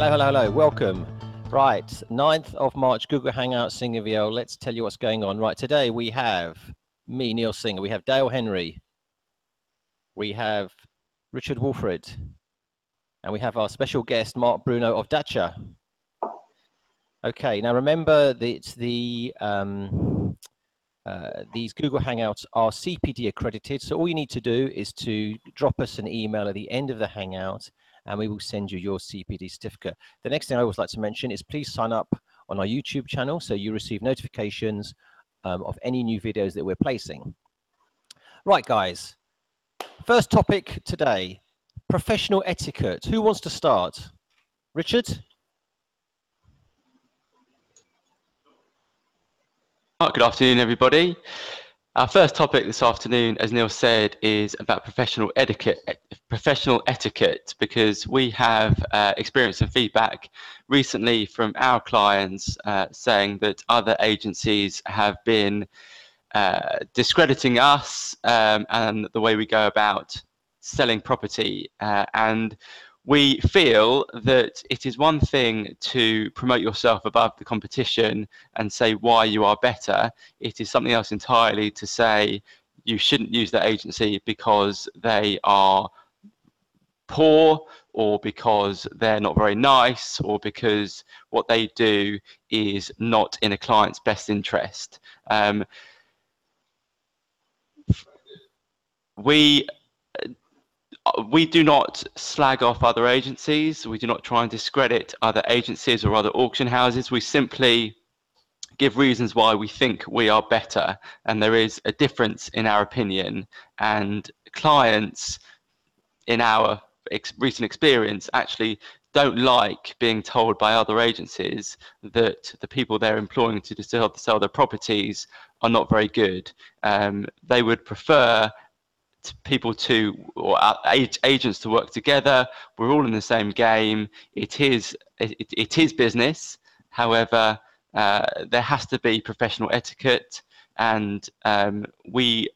Hello, hello, hello. Welcome. Right, 9th of March, Google Hangout Singer VL. Let's tell you what's going on. Right, today we have me, Neil Singer. We have Dale Henry. We have Richard Wolfred. And we have our special guest, Mark Bruno of Datscha. Okay, now remember that the um, uh, these Google Hangouts are CPD accredited. So all you need to do is to drop us an email at the end of the Hangout and we will send you your CPD certificate. The next thing I always like to mention is please sign up on our YouTube channel so you receive notifications um, of any new videos that we're placing. Right, guys. First topic today, professional etiquette. Who wants to start? Richard? Good afternoon, everybody. Our first topic this afternoon, as Neil said, is about professional etiquette. Professional etiquette, because we have uh, experienced some feedback recently from our clients uh, saying that other agencies have been uh, discrediting us um, and the way we go about selling property. Uh, and we feel that it is one thing to promote yourself above the competition and say why you are better. It is something else entirely to say you shouldn't use that agency because they are poor or because they're not very nice or because what they do is not in a client's best interest. Um, we we do not slag off other agencies. We do not try and discredit other agencies or other auction houses. We simply give reasons why we think we are better. And there is a difference in our opinion. And clients, in our ex recent experience, actually don't like being told by other agencies that the people they're employing to sell, sell their properties are not very good. Um, they would prefer people to or agents to work together. We're all in the same game. It is it, it is business. However, uh, there has to be professional etiquette, and um, we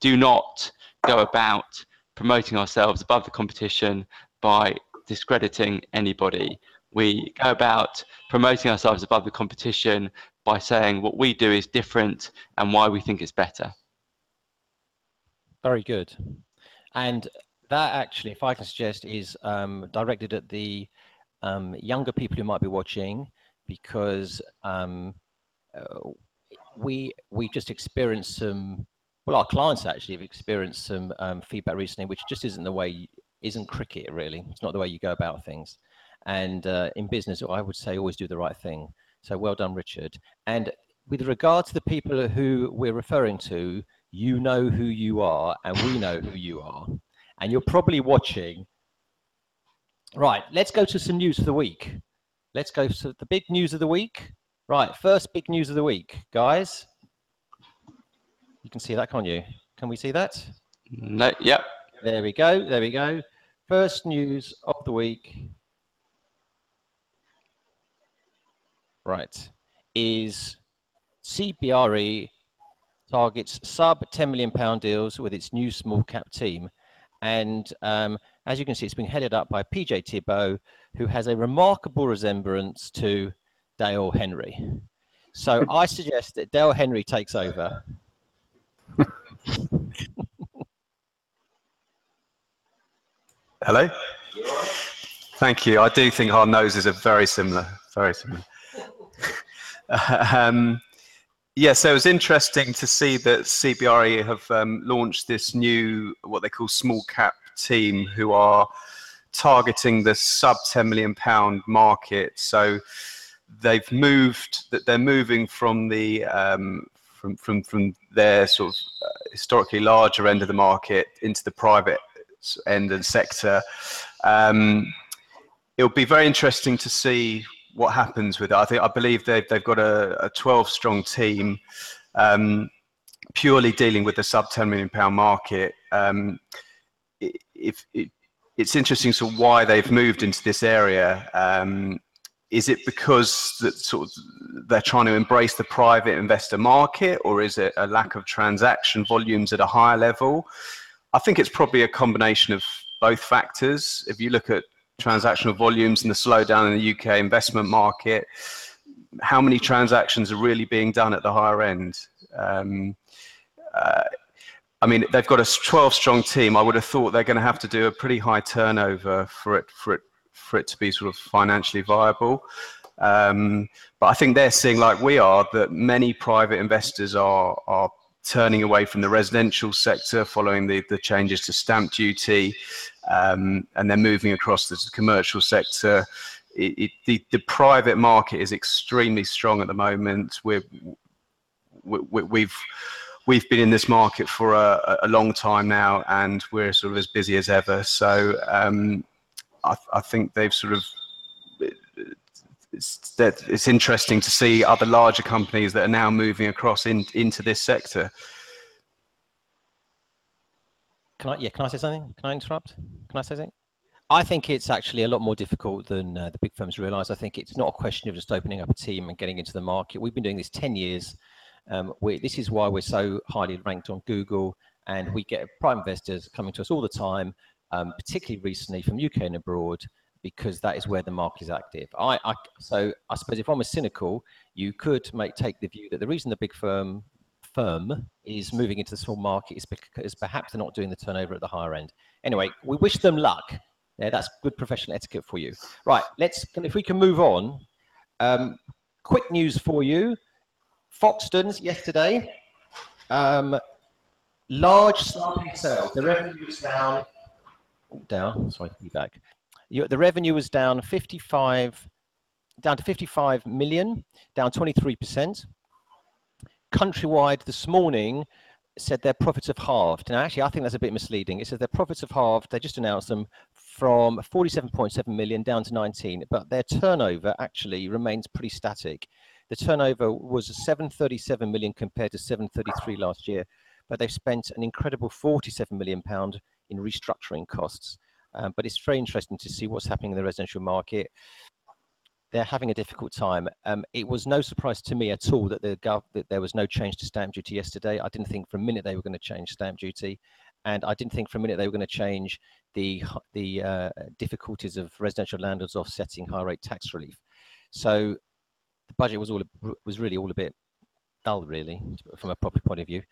do not go about promoting ourselves above the competition by discrediting anybody. We go about promoting ourselves above the competition by saying what we do is different and why we think it's better. Very good. And that actually, if I can suggest, is um, directed at the um, younger people who might be watching, because um, uh, we we just experienced some. Well, our clients actually have experienced some um, feedback recently, which just isn't the way, isn't cricket really. It's not the way you go about things. And uh, in business, I would say always do the right thing. So well done, Richard. And with regard to the people who we're referring to, you know who you are and we know who you are. And you're probably watching. Right let's go to some news for the week. Let's go to the big news of the week. Right first big news of the week guys. You can see that can't you? Can we see that? No yep. There we go there we go. First news of the week. Right is cbre targets sub 10 million pound deals with its new small cap team. And um, as you can see, it's been headed up by PJ Thibault, who has a remarkable resemblance to Dale Henry. So I suggest that Dale Henry takes over. Hello. Thank you. I do think our noses are very similar. Very similar. um, yeah, so it was interesting to see that CBRE have um, launched this new, what they call small cap team, who are targeting the sub 10 million pound market. So they've moved, that they're moving from the um, from from from their sort of uh, historically larger end of the market into the private end and sector. Um, it'll be very interesting to see what happens with it. I think I believe they've they've got a, a 12 strong team, um, purely dealing with the sub 10 million pound market. Um, if it, it's interesting to why they've moved into this area. Um, is it because that sort of they're trying to embrace the private investor market, or is it a lack of transaction volumes at a higher level? I think it's probably a combination of both factors. If you look at transactional volumes and the slowdown in the UK investment market, how many transactions are really being done at the higher end? Um, uh, I mean, they've got a 12 strong team. I would have thought they're going to have to do a pretty high turnover for it for it for it to be sort of financially viable. Um, but I think they're seeing, like we are, that many private investors are are turning away from the residential sector following the, the changes to stamp duty, um, and they're moving across the commercial sector. It, it, the, the private market is extremely strong at the moment. We're, we, we've we've been in this market for a, a, long time now, and we're sort of as busy as ever. So um, I, I, think they've sort of it's, it's interesting to see other larger companies that are now moving across in, into this sector. Can I, yeah, can I say something? Can I interrupt? Can I say something? I think it's actually a lot more difficult than uh, the big firms realize. I think it's not a question of just opening up a team and getting into the market. We've been doing this 10 years. Um, we, this is why we're so highly ranked on Google and we get prime investors coming to us all the time, um, particularly recently from UK and abroad, because that is where the market is active. I, I, so I suppose if I'm a cynical, you could make take the view that the reason the big firm firm is moving into the small market is because perhaps they're not doing the turnover at the higher end. Anyway, we wish them luck. Yeah, that's good professional etiquette for you. Right, let's if we can move on. Um, quick news for you: Foxtons yesterday, um, large slumping sales. The revenue was down. Down. Sorry, be back you, the revenue was down 55, down to 55 million, down 23%. Countrywide this morning said their profits have halved. Now, actually, I think that's a bit misleading. It says their profits have halved. They just announced them from 47.7 million down to 19, but their turnover actually remains pretty static. The turnover was 737 million compared to 733 last year, but they've spent an incredible 47 million pound in restructuring costs. Um, but it's very interesting to see what's happening in the residential market. They're having a difficult time. Um, it was no surprise to me at all that, the gov- that there was no change to stamp duty yesterday. I didn't think for a minute they were going to change stamp duty, and I didn't think for a minute they were going to change the the uh, difficulties of residential landlords offsetting high rate tax relief. So the budget was all was really all a bit dull, really, from a property point of view.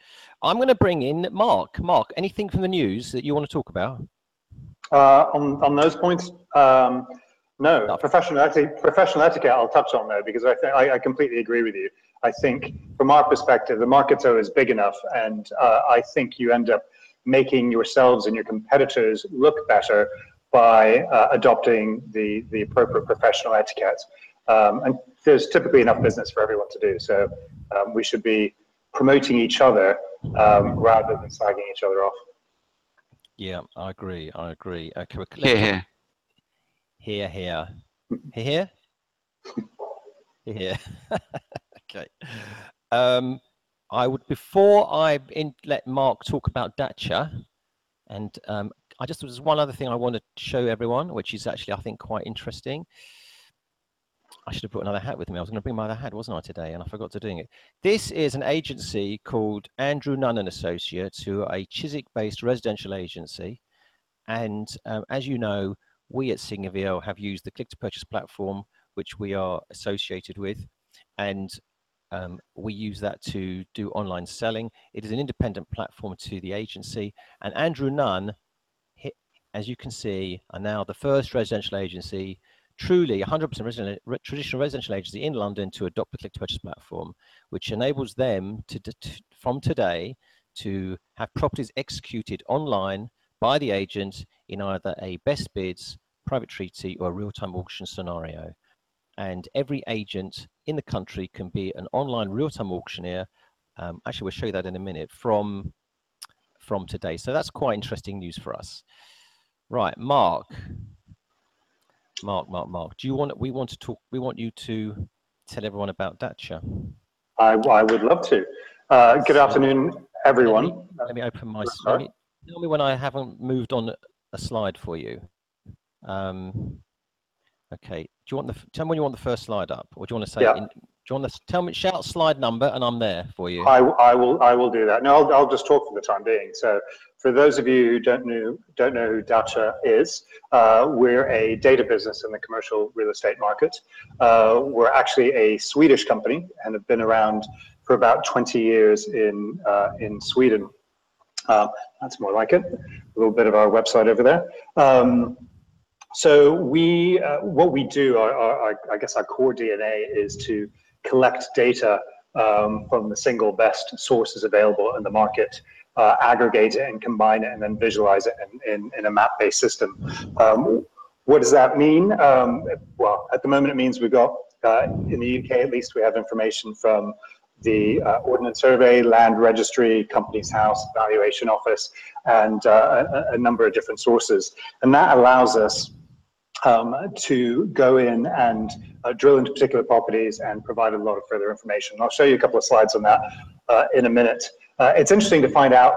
I'm going to bring in Mark. Mark, anything from the news that you want to talk about? Uh, on, on those points, um, no. no. Professional, etiquette, professional etiquette, I'll touch on though, because I, th- I, I, completely agree with you. I think from our perspective, the market's always big enough, and uh, I think you end up making yourselves and your competitors look better by uh, adopting the, the appropriate professional etiquette. Um, and there's typically enough business for everyone to do. So um, we should be promoting each other um, rather than slagging each other off. Yeah, I agree. I agree. Okay, here, here, here, here, here, here. okay. Um, I would before I in, let Mark talk about Datscha, and um, I just there's one other thing I want to show everyone, which is actually I think quite interesting. I should have brought another hat with me. I was going to bring my other hat, wasn't I, today? And I forgot to doing it. This is an agency called Andrew Nunn and Associates, who are a Chiswick-based residential agency. And um, as you know, we at VL have used the click-to-purchase platform, which we are associated with, and um, we use that to do online selling. It is an independent platform to the agency, and Andrew Nunn, as you can see, are now the first residential agency truly 100% resident, traditional residential agency in London to adopt the click to purchase platform, which enables them to, to, from today to have properties executed online by the agent in either a best bids, private treaty, or a real-time auction scenario. And every agent in the country can be an online real-time auctioneer. Um, actually, we'll show you that in a minute from from today. So that's quite interesting news for us. Right, Mark, Mark, Mark, Mark. Do you want? We want to talk. We want you to tell everyone about Datscha. I, I would love to. Uh, good afternoon, everyone. Let me, let me open my. Let me, tell me when I haven't moved on a slide for you. Um, okay. Do you want the? Tell me when you want the first slide up, or do you want to say? Yeah. In, Do you want to tell me, shout slide number, and I'm there for you. I, I will, I will do that. No, I'll, I'll just talk for the time being. So, for those of you who don't know don't know who Datscha is, uh, we're a data business in the commercial real estate market. Uh, we're actually a Swedish company and have been around for about 20 years in uh, in Sweden. That's more like it. A little bit of our website over there. Um, so we, uh, what we do, our, our, I guess our core DNA is to collect data um, from the single best sources available in the market, uh, aggregate it and combine it, and then visualize it in, in, in a map-based system. Um, what does that mean? Um, well, at the moment, it means we've got, uh, in the UK at least, we have information from the uh, Ordnance Survey, Land Registry, Companies House, Valuation Office, and uh, a, a, number of different sources. And that allows us um, to go in and uh, drill into particular properties and provide a lot of further information. I'll show you a couple of slides on that uh, in a minute. Uh, it's interesting to find out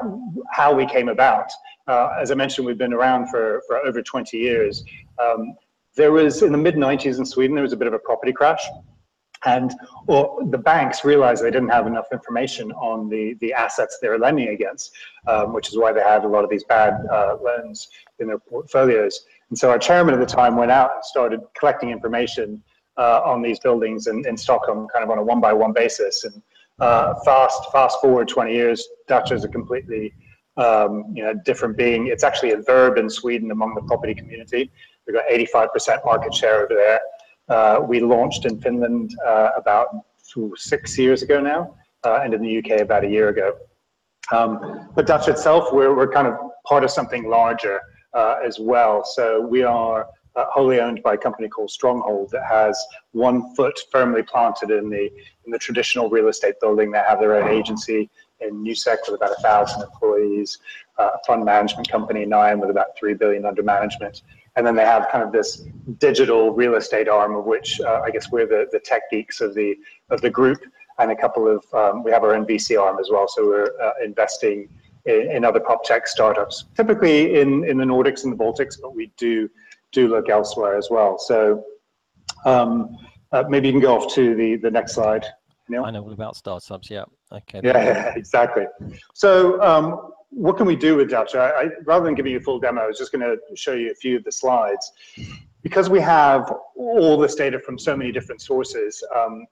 how we came about. Uh, as I mentioned, we've been around for, for over 20 years. Um, there was, in the mid 90s in Sweden, there was a bit of a property crash. And or the banks realized they didn't have enough information on the, the assets they were lending against, um, which is why they had a lot of these bad uh, loans in their portfolios. And so our chairman at the time went out and started collecting information uh, on these buildings in, in Stockholm, kind of on a one by one basis. And uh, fast fast forward 20 years, Datscha is a completely um, you know different being. It's actually a verb in Sweden among the property community. We've got 85% market share over there. Uh, we launched in Finland uh, about six years ago now, uh, and in the UK about a year ago. Um, but Datscha itself, we're, we're kind of part of something larger as well. So we are uh, wholly owned by a company called Stronghold that has one foot firmly planted in the in the traditional real estate building. They have their own agency in Newsec with about a thousand employees, uh, a fund management company, Niam, with about three billion under management. And then they have kind of this digital real estate arm of which uh, I guess we're the, the tech geeks of the of the group, and a couple of um, we have our own VC arm as well. So we're uh, investing in, in other prop tech startups, typically in, in the Nordics and the Baltics, but we do do look elsewhere as well. So um, uh, maybe you can go off to the, the next slide. Neil? I know all about startups, yeah. Okay. Yeah, yeah exactly. So um, what can we do with Datscha? I, rather than giving you a full demo, I was just going to show you a few of the slides. Because we have all this data from so many different sources, um,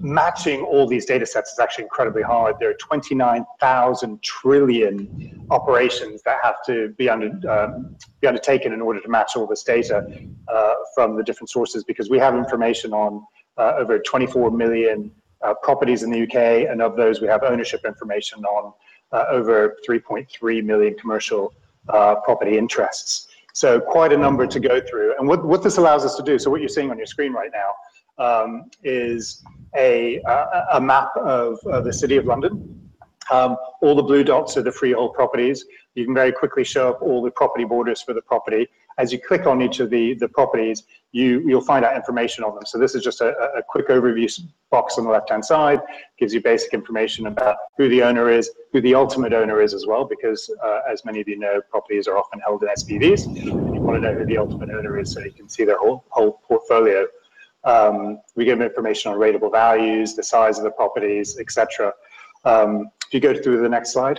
matching all these data sets is actually incredibly hard. There are 29,000 trillion operations that have to be, under, um, be undertaken in order to match all this data uh, from the different sources because we have information on uh, over 24 million uh, properties in the UK, and of those we have ownership information on over 3.3 million commercial uh, property interests. So quite a number to go through. And what, what this allows us to do, so what you're seeing on your screen right now, um, is a, a, a map of uh, the City of London. Um, all the blue dots are the freehold properties. You can very quickly show up all the property borders for the property. As you click on each of the, the properties, you, you'll find out information on them. So this is just a, a quick overview box on the left-hand side, gives you basic information about who the owner is, who the ultimate owner is as well, because uh, as many of you know, properties are often held in SPVs. And you want to know who the ultimate owner is so you can see their whole, whole portfolio. Um, we give information on rateable values, the size of the properties, etc. Um, if you go through the next slide.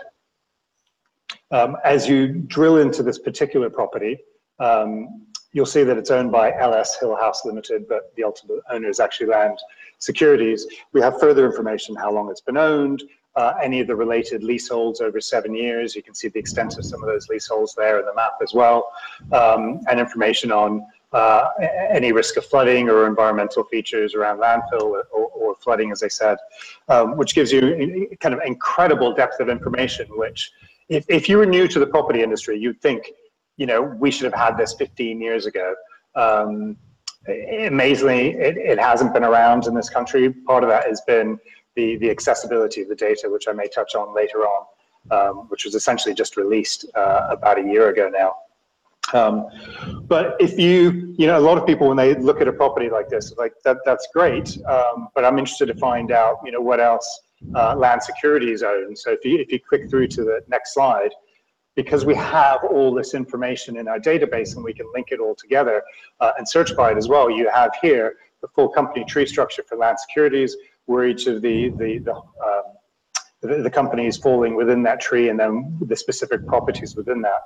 Um, as you drill into this particular property, um, you'll see that it's owned by LS Hill House Limited, but the ultimate owner is actually Land Securities. We have further information how long it's been owned, uh, any of the related leaseholds over seven years. You can see the extent of some of those leaseholds there in the map as well, um, and information on uh, any risk of flooding or environmental features around landfill or, or flooding, as I said, um, which gives you kind of incredible depth of information, which if, if you were new to the property industry, you'd think, you know, we should have had this 15 years ago. Um, amazingly, it, it hasn't been around in this country. Part of that has been the, the accessibility of the data, which I may touch on later on, um, which was essentially just released uh, about a year ago now. Um, but if you, you know, a lot of people when they look at a property like this, like that, that's great. Um, but I'm interested to find out, you know, what else uh, land securities own. So if you if you click through to the next slide, because we have all this information in our database and we can link it all together uh, and search by it as well, you have here the full company tree structure for land securities, where each of the, the, the, um, the, the companies falling within that tree and then the specific properties within that.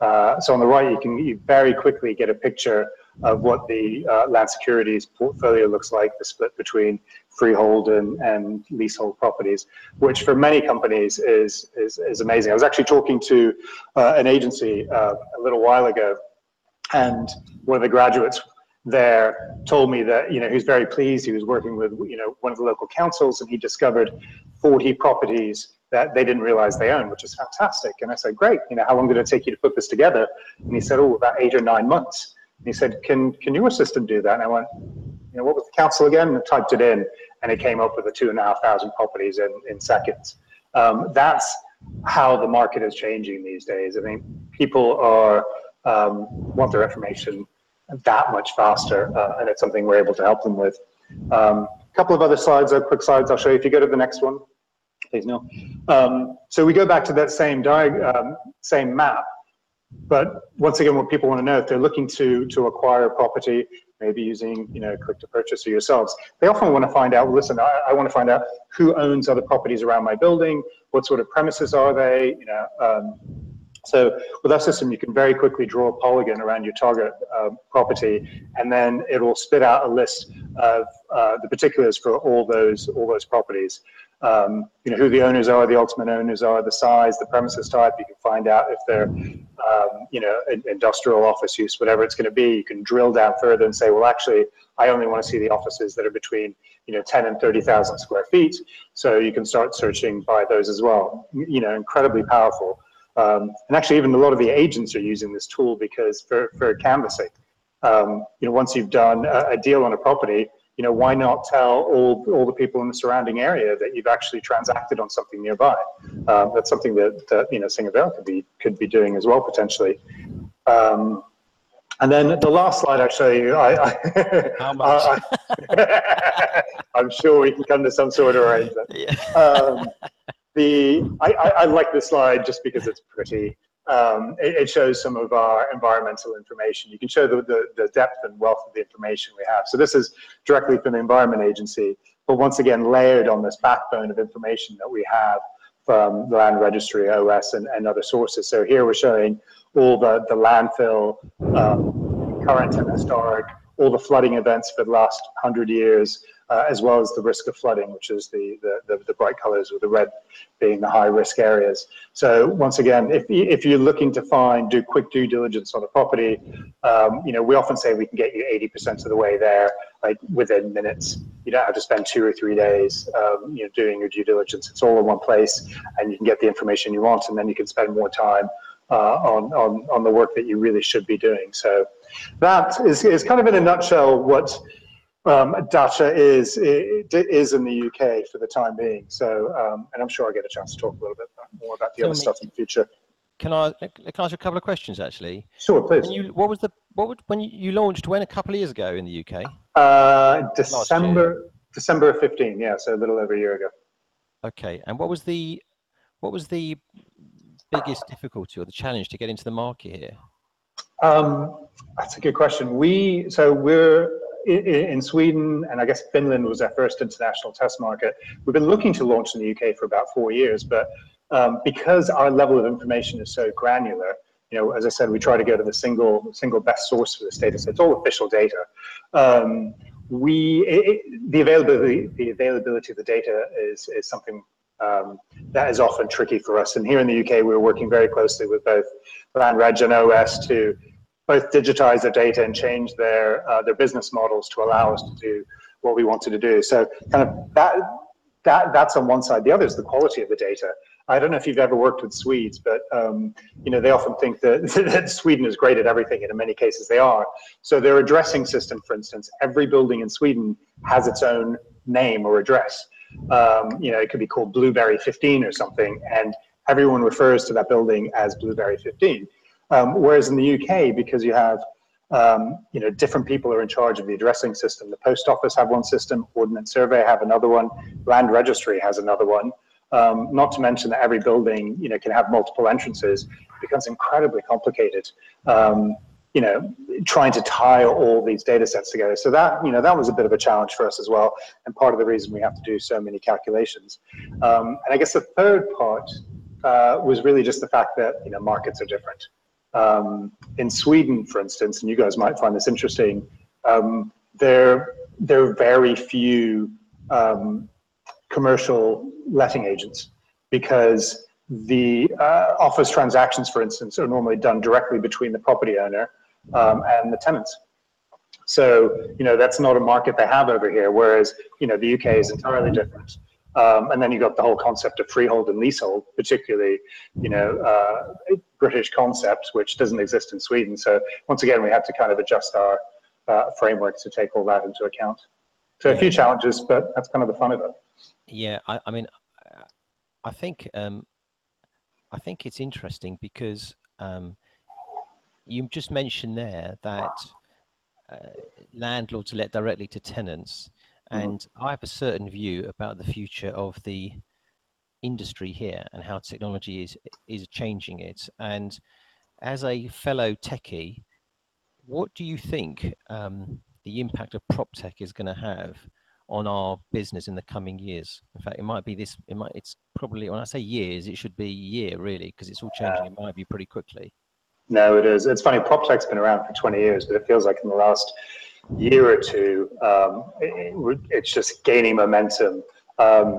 Uh, so on the right, you can you very quickly get a picture of what the uh, land securities portfolio looks like, the split between freehold and, and leasehold properties, which for many companies is, is, is amazing. I was actually talking to uh, an agency uh, a little while ago, and one of the graduates there told me that you know he's very pleased. He was working with you know one of the local councils, and he discovered 40 properties that they didn't realize they owned, which is fantastic. And I said, great. You know, how long did it take you to put this together? And he said, oh, about eight or nine months. And he said, can can your system do that? And I went, you know, what was the council again? And I typed it in, and it came up with the two and a half thousand properties in in seconds. Um, that's how the market is changing these days. I mean, people are um, want their information that much faster, uh, and it's something we're able to help them with. A um, couple of other slides, uh, quick slides I'll show you. If you go to the next one, please, Neil. Um, so we go back to that same um, same map, but once again, what people want to know, if they're looking to to acquire a property, maybe using you know click to purchase or yourselves, they often want to find out. Listen, I, I want to find out who owns other properties around my building. What sort of premises are they? You know. Um, so with our system, you can very quickly draw a polygon around your target uh, property, and then it will spit out a list of uh, the particulars for all those all those properties. Um, you know who the owners are, the ultimate owners are, the size, the premises type. You can find out if they're um, you know industrial office use, whatever it's going to be. You can drill down further and say, well, actually, I only want to see the offices that are between you know 10 and 30,000 square feet. So you can start searching by those as well. You know, incredibly powerful. Um, and actually, even a lot of the agents are using this tool because for, for canvassing, um, you know, once you've done a, a, deal on a property, you know, why not tell all, all the people in the surrounding area that you've actually transacted on something nearby? Um, that's something that, that you know, Singavale could be, could be doing as well, potentially. Um, and then the last slide I show you, I, I, How much? I, am sure we can come to some sort of arrangement. Yeah. Um, the I, I, I, like this slide just because it's pretty. Um, it, it, shows some of our environmental information. You can show the, the, the, depth and wealth of the information we have. So this is directly from the Environment Agency, but once again layered on this backbone of information that we have from the Land Registry, OS, and, and other sources. So here we're showing all the, the landfill, um, current and historic, all the flooding events for the last 100 years, uh, as well as the risk of flooding, which is the, the, the, the, bright colors with the red being the high risk areas. So once again, if, if you're looking to find, do quick due diligence on a property, um, you know, we often say we can get you 80% of the way there, like within minutes. You don't have to spend two or three days, um, you know, doing your due diligence. It's all in one place and you can get the information you want and then you can spend more time uh, on, on, on the work that you really should be doing. So that is, is kind of in a nutshell what um, Datscha is is in the UK for the time being. So, um, and I'm sure I'll get a chance to talk a little bit more about the Tell other me, stuff in the future. Can I can I ask you a couple of questions actually? Sure, please. When you, what was the what would when you launched when a couple of years ago in the UK? Uh, December December of 15. Yeah, so a little over a year ago. Okay, and what was the what was the biggest difficulty or the challenge to get into the market here? Um, that's a good question. We so we're in Sweden, and I guess Finland was our first international test market. We've been looking to launch in the UK for about four years, but um, because our level of information is so granular, you know, as I said, we try to go to the single single best source for this data. So it's all official data. Um, we it, the availability the availability of the data is is something um, that is often tricky for us. And here in the UK, we're working very closely with both LandReg and OS to both digitize their data and change their uh, their business models to allow us to do what we wanted to do. So kind of that that that's on one side. The other is the quality of the data. I don't know if you've ever worked with Swedes, but um, you know they often think that, that Sweden is great at everything, and in many cases they are. So their addressing system, for instance, every building in Sweden has its own name or address. Um, you know, it could be called Blueberry 15 or something, and everyone refers to that building as Blueberry 15. Um, whereas in the UK, because you have um, you know different people are in charge of the addressing system. The post office have one system, Ordnance Survey have another one, Land Registry has another one. Um, not to mention that every building you know can have multiple entrances. It becomes incredibly complicated. Um, you know, trying to tie all these data sets together. So that, you know, that was a bit of a challenge for us as well, and part of the reason we have to do so many calculations. Um, and I guess the third part uh, was really just the fact that, you know, markets are different. Um, in Sweden, for instance, and you guys might find this interesting, um, there, there are very few um, commercial letting agents because the uh, office transactions, for instance, are normally done directly between the property owner um, and the tenants. So, you know, that's not a market they have over here, whereas, you know, the UK is entirely different. Um, and then you've got the whole concept of freehold and leasehold, particularly, you know, uh, British concepts, which doesn't exist in Sweden. So once again, we had to kind of adjust our uh, framework to take all that into account. So a few challenges, but that's kind of the fun of it. Yeah, I, I mean, I think um, I think it's interesting because um, you just mentioned there that uh, landlords let directly to tenants, mm-hmm. and. I have a certain view about the future of the industry here and how technology is is changing it. And as a fellow techie, what do you think um, the impact of prop tech is going to have on our business in the coming years. In fact, it might be this. It might. It's probably when I say years, it should be year really because it's all changing. It might be pretty quickly. No, it is. It's funny. Prop tech's been around for 20 years, but it feels like in the last year or two, um, it, it's just gaining momentum. Um,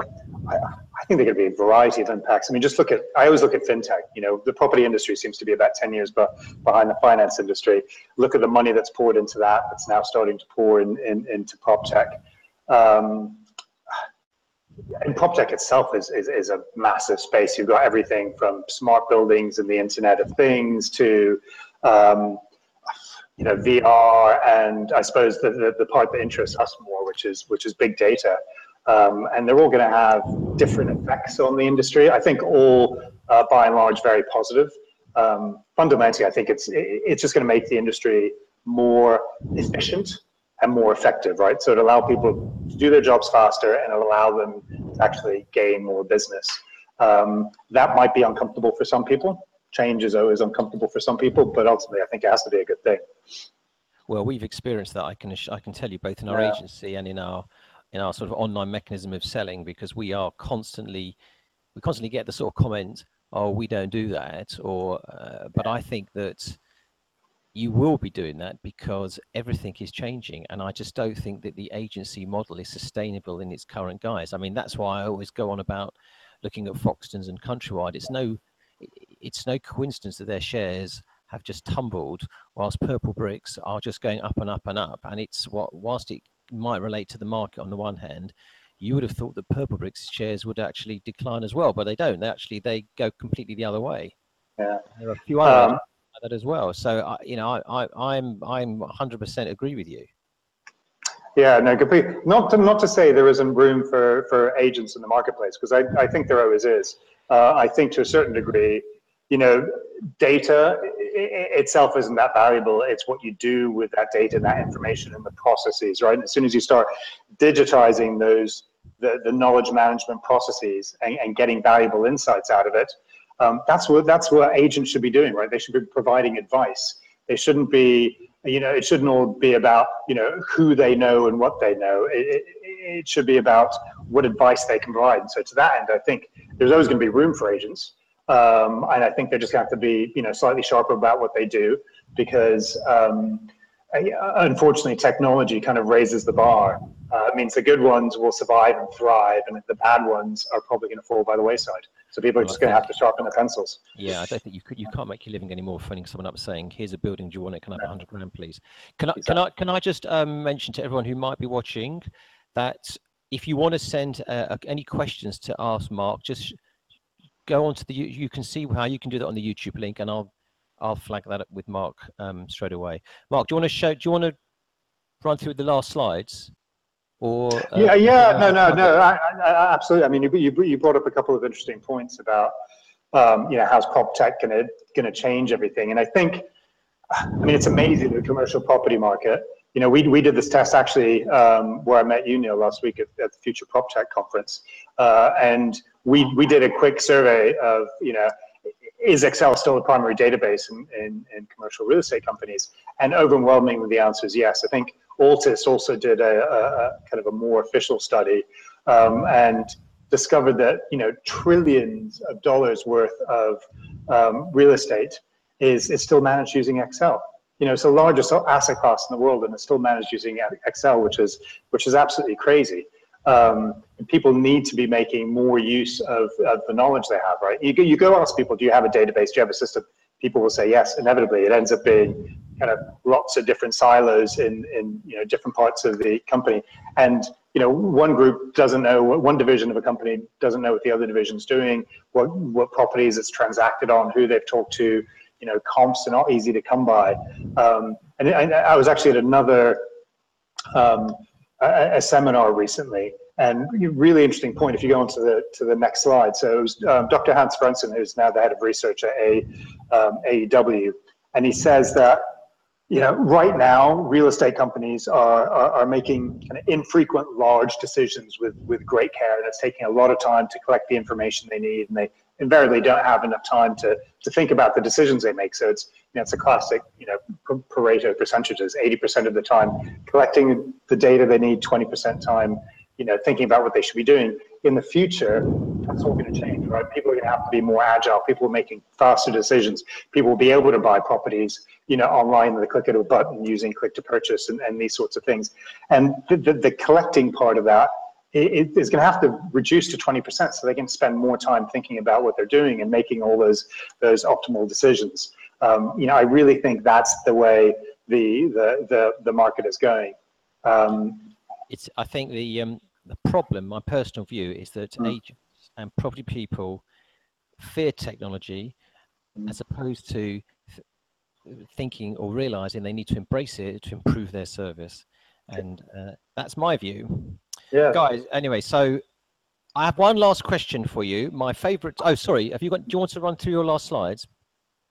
I, I, think there could be a variety of impacts. I mean, just look at. I always look at fintech. You know, the property industry seems to be about 10 years behind the finance industry. Look at the money that's poured into that. That's now starting to pour in, in into PropTech. Um, and prop tech itself is, is, is, a massive space. You've got everything from smart buildings and the Internet of Things to, um, you know, VR, and I suppose the, the, the, part that interests us more, which is which is big data. Um, and they're all going to have different effects on the industry. I think all, uh, by and large, very positive. Um, fundamentally, I think it's it's just going to make the industry more efficient and more effective, right? So it allow people to do their jobs faster and allow them to actually gain more business. Um, that might be uncomfortable for some people. Change is always uncomfortable for some people, but ultimately, I think it has to be a good thing. Well, we've experienced that. I can I can tell you both in our yeah. agency and in our in our sort of online mechanism of selling because we are constantly we constantly get the sort of comment, "Oh, we don't do that," or uh, but I think that you will be doing that because everything is changing and i just don't think that the agency model is sustainable in its current guise. I mean that's why i always go on about looking at foxtons and countrywide. It's no it's no coincidence that their shares have just tumbled whilst Purplebricks are just going up and up and up and it's what whilst it might relate to the market on the one hand you would have thought that Purplebricks shares would actually decline as well but they don't they actually they go completely the other way yeah there are a few other um, that as well. So I, you know, I, I I'm I'm 100% agree with you. Yeah, no, complete. Not to, not to say there isn't room for, for agents in the marketplace, because I, I think there always is. Uh, I think to a certain degree, you know, data itself isn't that valuable. It's what you do with that data, that information, and the processes, right? And as soon as you start digitizing those, the, the knowledge management processes and, and getting valuable insights out of it, um, that's what that's what agents should be doing, right? They should be providing advice. They shouldn't be, you know, it shouldn't all be about you know who they know and what they know. It, it, it should be about what advice they can provide. And so to that end, I think there's always going to be room for agents, um, and I think they're just going to have to be you know slightly sharper about what they do because. Um, unfortunately, technology kind of raises the bar. Uh, it means the good ones will survive and thrive, and the bad ones are probably going to fall by the wayside. So people are just going to have to sharpen their pencils. Yeah, I don't think you could. You can't make your living anymore phoning someone up saying, "Here's a building. Do you want it? Can I have 100 grand, please?" Can I? Can I? Can I just um, mention to everyone who might be watching that if you want to send uh, any questions to ask Mark, just go on to the. You can see how you can do that on the YouTube link, and I'll I'll flag that up with Mark um, straight away. Mark, do you want to show? Do you want to run through the last slides? Or uh, yeah, yeah, no, no, no, I, I, absolutely. I mean, you, you you brought up a couple of interesting points about um, you know how's prop tech going to going to change everything, and I think I mean it's amazing the commercial property market. You know, we we did this test actually um, where I met you Neil last week at, at the Future Prop Tech conference, uh, and we we did a quick survey of you know is Excel still the primary database in, in, in, commercial real estate companies? And overwhelmingly, the answer is yes. I think Altus also did a, a, a kind of a more official study um, and discovered that you know trillions of dollars worth of um, real estate is is still managed using Excel. You know, it's the largest asset class in the world, and it's still managed using Excel, which is which is absolutely crazy. Um, people need to be making more use of, of the knowledge they have, right? You, you go ask people, do you have a database? Do you have a system? People will say yes. Inevitably, it ends up being kind of lots of different silos in, in you know different parts of the company. And you know, one group doesn't know one division of a company doesn't know what the other division's doing, what what properties it's transacted on, who they've talked to. You know, comps are not easy to come by. Um, and I, I was actually at another um, a, a, seminar recently, and really interesting point. If you go on to the to the next slide, so it was um, Dr. Hans Vrensen, who's now the head of research at a, um, AEW, and he says that you know right now real estate companies are, are, are making kind of infrequent large decisions with with great care, and it's taking a lot of time to collect the information they need, and they invariably don't have enough time to to think about the decisions they make. So it's you know it's a classic you know Pareto percentages: eighty percent of the time collecting the data they need, twenty percent time you know thinking about what they should be doing. In the future, that's all going to change, right? People are going to have to be more agile. People are making faster decisions. People will be able to buy properties, you know, online with a click of a button using click to purchase and, and these sorts of things. And the, the, the collecting part of that it is going to have to reduce to 20% so they can spend more time thinking about what they're doing and making all those those optimal decisions. Um, you know, I really think that's the way the the the, the market is going. Um, it's I think the um, the problem, my personal view, is that mm. agents and property people fear technology mm. as opposed to th- thinking or realizing they need to embrace it to improve their service. And uh, that's my view. Yeah. Guys, anyway, so I have one last question for you. My favorite. Oh, sorry. Have you got? Do you want to run through your last slides?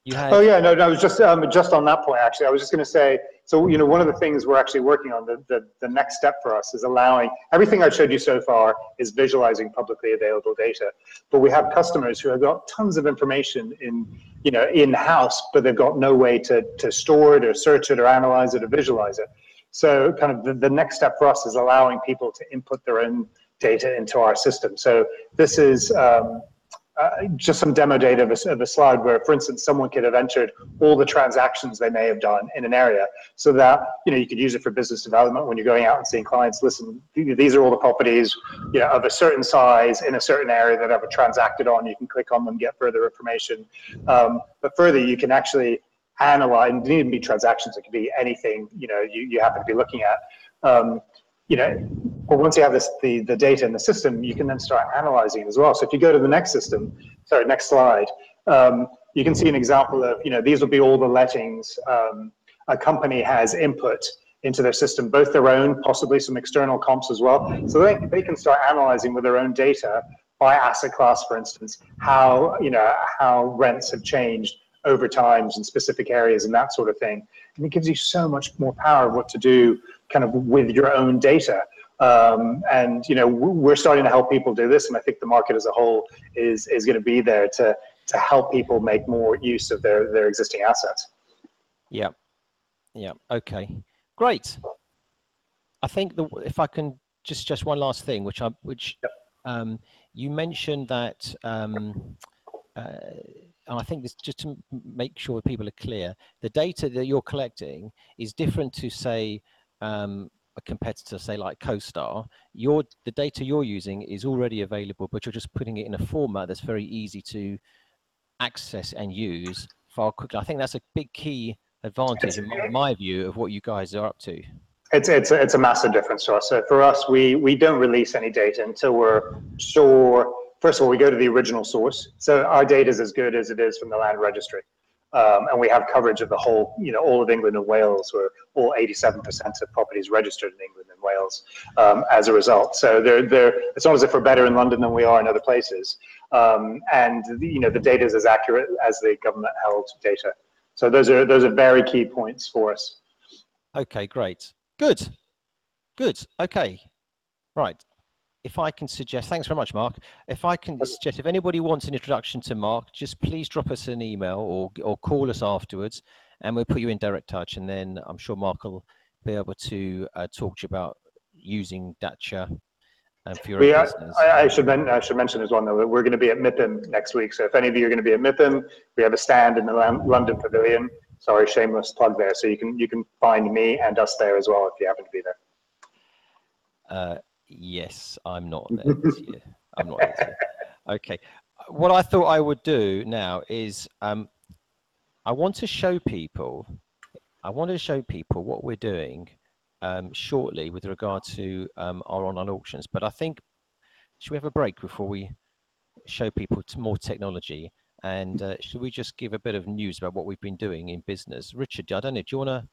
You had. Oh yeah, no, no. I was just um, just on that point. Actually, I was just going to say. So you know, one of the things we're actually working on the, the the next step for us is allowing everything I've showed you so far is visualizing publicly available data, but we have customers who have got tons of information in you know in house, but they've got no way to to store it or search it or analyze it or visualize it. So kind of the, the next step for us is allowing people to input their own data into our system. So this is um, uh, just some demo data of a, of a, slide where, for instance, someone could have entered all the transactions they may have done in an area so that, you know, you could use it for business development when you're going out and seeing clients, listen, these are all the properties, you know, of a certain size in a certain area that I've transacted on. You can click on them, get further information. Um, but further, you can actually analyze, it even be transactions, it could be anything, you know, you, you happen to be looking at. Um, you know, but once you have this, the, the data in the system, you can then start analyzing it as well. So if you go to the next system, sorry, next slide, um, you can see an example of, you know, these would be all the lettings um, a company has input into their system, both their own, possibly some external comps as well. So they, they can start analyzing with their own data by asset class, for instance, how, you know, how rents have changed over times in specific areas and that sort of thing. And it gives you so much more power of what to do kind of with your own data. Um, and you know we're starting to help people do this, and I think the market as a whole is is going to be there to to help people make more use of their their existing assets. Yeah, yeah, okay, great. I think the, if I can just just one last thing, which I which yep. um, you mentioned that um, uh, and I think this just to make sure people are clear, the data that you're collecting is different to say um, a competitor, say like CoStar. Your the data you're using is already available, but you're just putting it in a format that's very easy to access and use far quickly. I think that's a big key advantage in my, my view of what you guys are up to. It's it's a, it's a massive difference to us. So for us, we we don't release any data until we're sure first of all, we go to the original source. So our data is as good as it is from the land registry. Um, and we have coverage of the whole, you know, all of England and Wales, where all 87% of properties registered in England and Wales um, as a result. So they're, they're, it's not as if we're better in London than we are in other places. Um, and, the, you know, the data is as accurate as the government held data. So those are, those are very key points for us. Okay, great. Good. Good. Okay. Right. If I can suggest, thanks very much, Mark. If I can suggest, if anybody wants an introduction to Mark, just please drop us an email or or call us afterwards, and we'll put you in direct touch. And then I'm sure Mark will be able to uh, talk to you about using Datscha um, for your We, business. I, I should men, I should mention as well, though, that we're going to be at MIPIM next week. So if any of you are going to be at MIPIM, we have a stand in the Lon- London Pavilion. Sorry, shameless plug there. So you can you can find me and us there as well if you happen to be there. Uh, yes, I'm not there this year. I'm not there this year. Okay. What I thought I would do now is um, I want to show people, I want to show people what we're doing um, shortly with regard to um, our online auctions. But I think, should we have a break before we show people more technology? And uh, should we just give a bit of news about what we've been doing in business? Richard, I don't know, do you want to,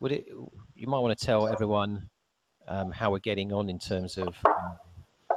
would it, you might want to tell everyone um, how we're getting on in terms of um,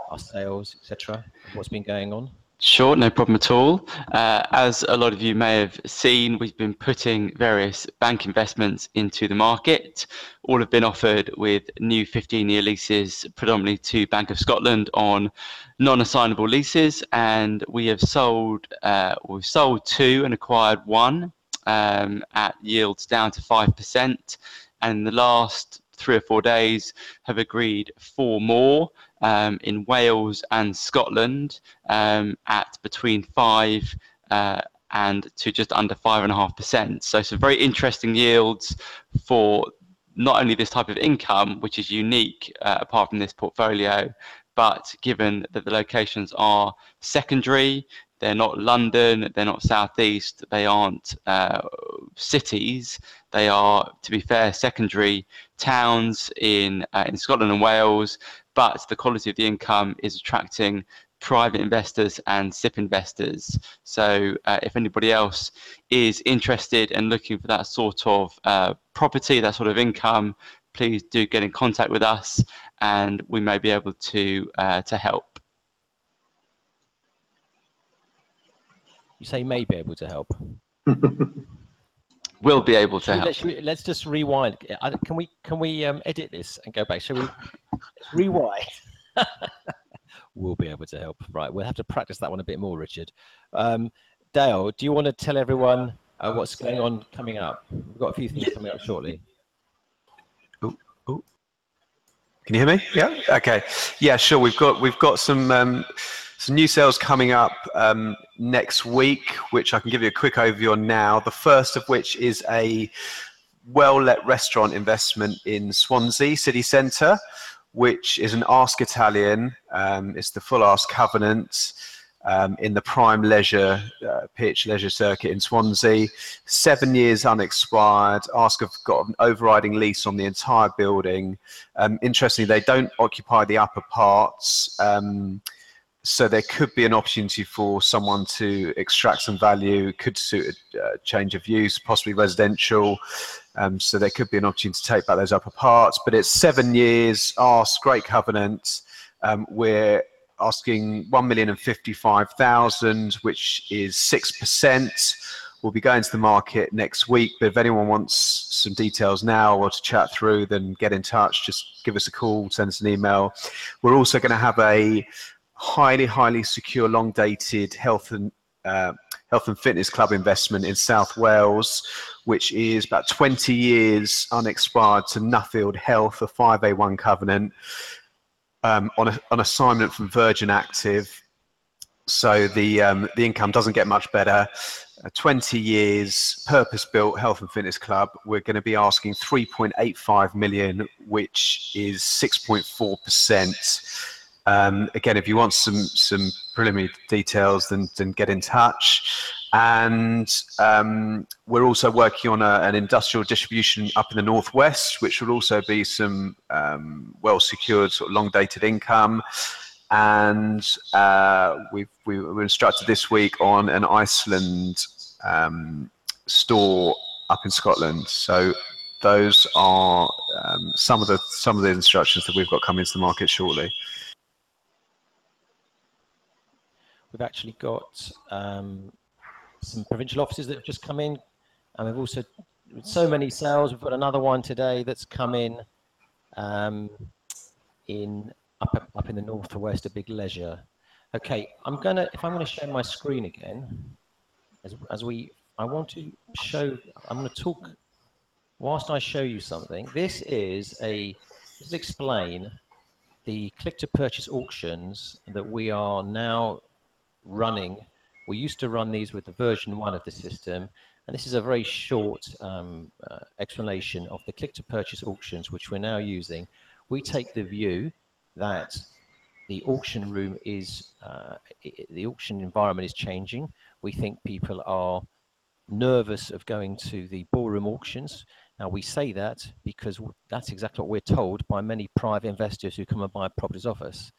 our sales, etc. What's been going on? Sure, no problem at all. Uh, as a lot of you may have seen, we've been putting various bank investments into the market. All have been offered with new 15-year leases, predominantly to Bank of Scotland on non-assignable leases, and we have sold uh, we've sold two and acquired one um, at yields down to five percent. And in the last three or four days, have agreed four more um, in Wales and Scotland um, at between five uh, and to just under five and a half percent. So some very interesting yields for not only this type of income, which is unique uh, apart from this portfolio, but given that the locations are secondary, they're not London, they're not Southeast, they aren't uh, cities. They are, to be fair, secondary towns in uh, in Scotland and Wales. But the quality of the income is attracting private investors and SIPP investors. So uh, if anybody else is interested and looking for that sort of uh, property, that sort of income, please do get in contact with us, and we may be able to uh, to help. You say may be able to help. We'll be able to we- help. let's, let's just rewind. I- Can we can we um, edit this and go back? Shall we rewind? we'll be able to help. Right, we'll have to practice that one a bit more, Richard. Um, Dale, do you want to tell everyone uh, what's going on coming up? We've got a few things coming up shortly. Can you hear me? Yeah. Okay. Yeah, sure. We've got we've got some um, some new sales coming up um, next week, which I can give you a quick overview on now. The first of which is a well-let restaurant investment in Swansea city centre, which is an Ask Italian. Um, it's the full Ask Covenant. Um, in the prime leisure uh, pitch leisure circuit in Swansea, seven years unexpired. Ask have got an overriding lease on the entire building. Um, interestingly, they don't occupy the upper parts, um, so there could be an opportunity for someone to extract some value. Could suit a change of use, possibly residential. Um, so there could be an opportunity to take back those upper parts. But it's seven years. Ask great covenant. Um, we're asking one million and fifty-five thousand, which is six percent. We'll be going to the market next week, but if anyone wants some details now or to chat through, then get in touch. Just give us a call, send us an email. We're also going to have a highly, highly secure, long-dated health and uh, health and fitness club investment in South Wales, which is about 20 years unexpired to Nuffield Health, a 5A1 covenant um, on, a, on assignment from Virgin Active. So the um, the income doesn't get much better. Uh, 20 years, purpose-built health and fitness club. We're going to be asking 3.85 million, which is 6.4 percent. Um, again, if you want some some preliminary details, then then get in touch. And um, we're also working on a, an industrial distribution up in the northwest, which will also be some um, well secured, sort of long dated income. And uh, we've, we were instructed this week on an Iceland um, store up in Scotland. So those are um, some of the some of the instructions that we've got coming to the market shortly. We've actually got um, some provincial offices that have just come in, and we've also with so many sales. We've got another one today that's come in um, in up up in the northwest, a big leisure. Okay, I'm gonna if I'm gonna share my screen again, as as we I want to show. I'm gonna talk whilst I show you something. This is a is explain the click to purchase auctions that we are now running. We used to run these with the version one of the system, and this is a very short um, uh, explanation of the click to purchase auctions, which we're now using. We take the view that the auction room is, uh, the auction environment is changing. We think people are nervous of going to the ballroom auctions. Now we say that because that's exactly what we're told by many private investors who come and buy properties off us.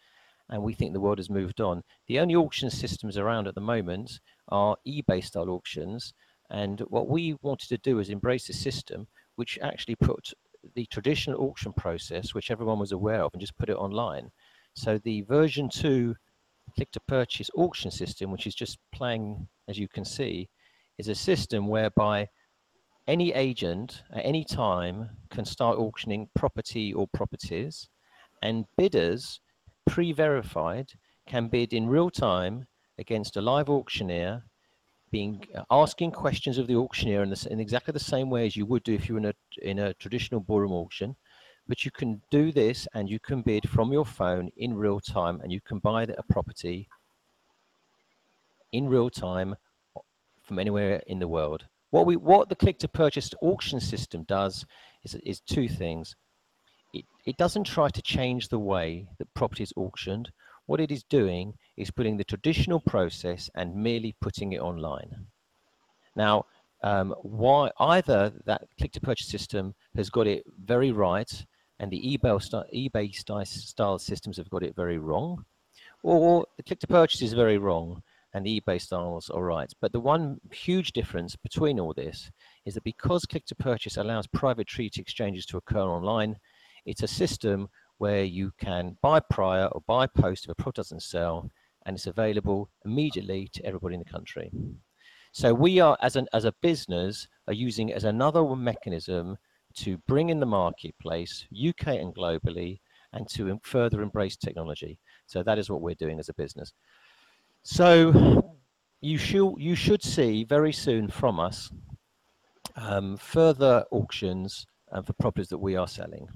And we think the world has moved on. The only auction systems around at the moment are eBay style auctions. And what we wanted to do is embrace a system which actually put the traditional auction process, which everyone was aware of, and just put it online. So the version two click to purchase auction system, which is just playing, as you can see, is a system whereby any agent at any time can start auctioning property or properties and bidders pre-verified can bid in real time against a live auctioneer being uh, asking questions of the auctioneer in, the, in, exactly the same way as you would do if you were in a, in a traditional ballroom auction. But you can do this and you can bid from your phone in real time and you can buy a property in real time from anywhere in the world. What we what the click to purchase auction system does is, is two things it, doesn't try to change the way that property is auctioned what it is doing is putting the traditional process and merely putting it online. Now, um, why either that click to purchase system has got it very right and the eBay, eBay style systems have got it very wrong, or the click to purchase is very wrong and the eBay styles are right. But the one huge difference between all this is that because click to purchase allows private treaty exchanges to occur online, it's a system where you can buy prior or buy post if a product doesn't sell and it's available immediately to everybody in the country. So we are, as, an, as a business, are using it as another mechanism to bring in the marketplace, UK and globally, and to further embrace technology. So that is what we're doing as a business. So you should, you should see very soon from us um, further auctions uh, for properties that we are selling.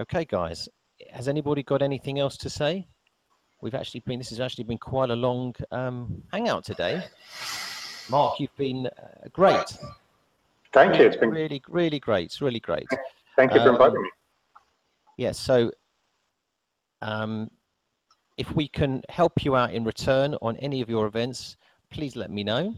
Okay, guys, has anybody got anything else to say? We've actually been, this has actually been quite a long um, hangout today. Mark, you've been uh, great. Thank you. It's been really, really great. It's really great. Thank you for um, inviting me. Yes. Yeah, so, um, if we can help you out in return on any of your events, please let me know.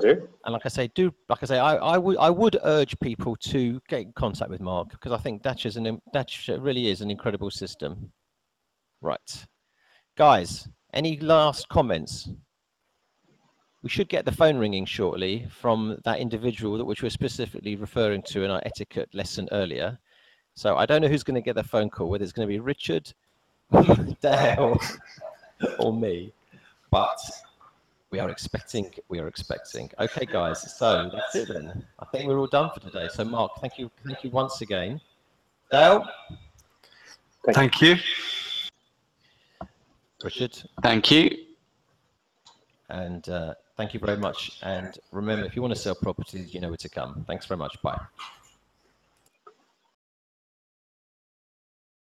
Do. And like I say, do like I say, I, I would I would urge people to get in contact with Mark because I think Datscha is an Datscha really is an incredible system. Right, guys. Any last comments? We should get the phone ringing shortly from that individual that which we're specifically referring to in our etiquette lesson earlier. So I don't know who's going to get the phone call, whether it's going to be Richard, Dale, or me. But we are expecting, we are expecting. Okay, guys, so that's it then. I think we're all done for today. So, Mark, thank you, thank you once again. Dale? Thank you. Richard? Thank you. And uh, thank you very much. And remember, if you want to sell properties, you know where to come. Thanks very much. Bye.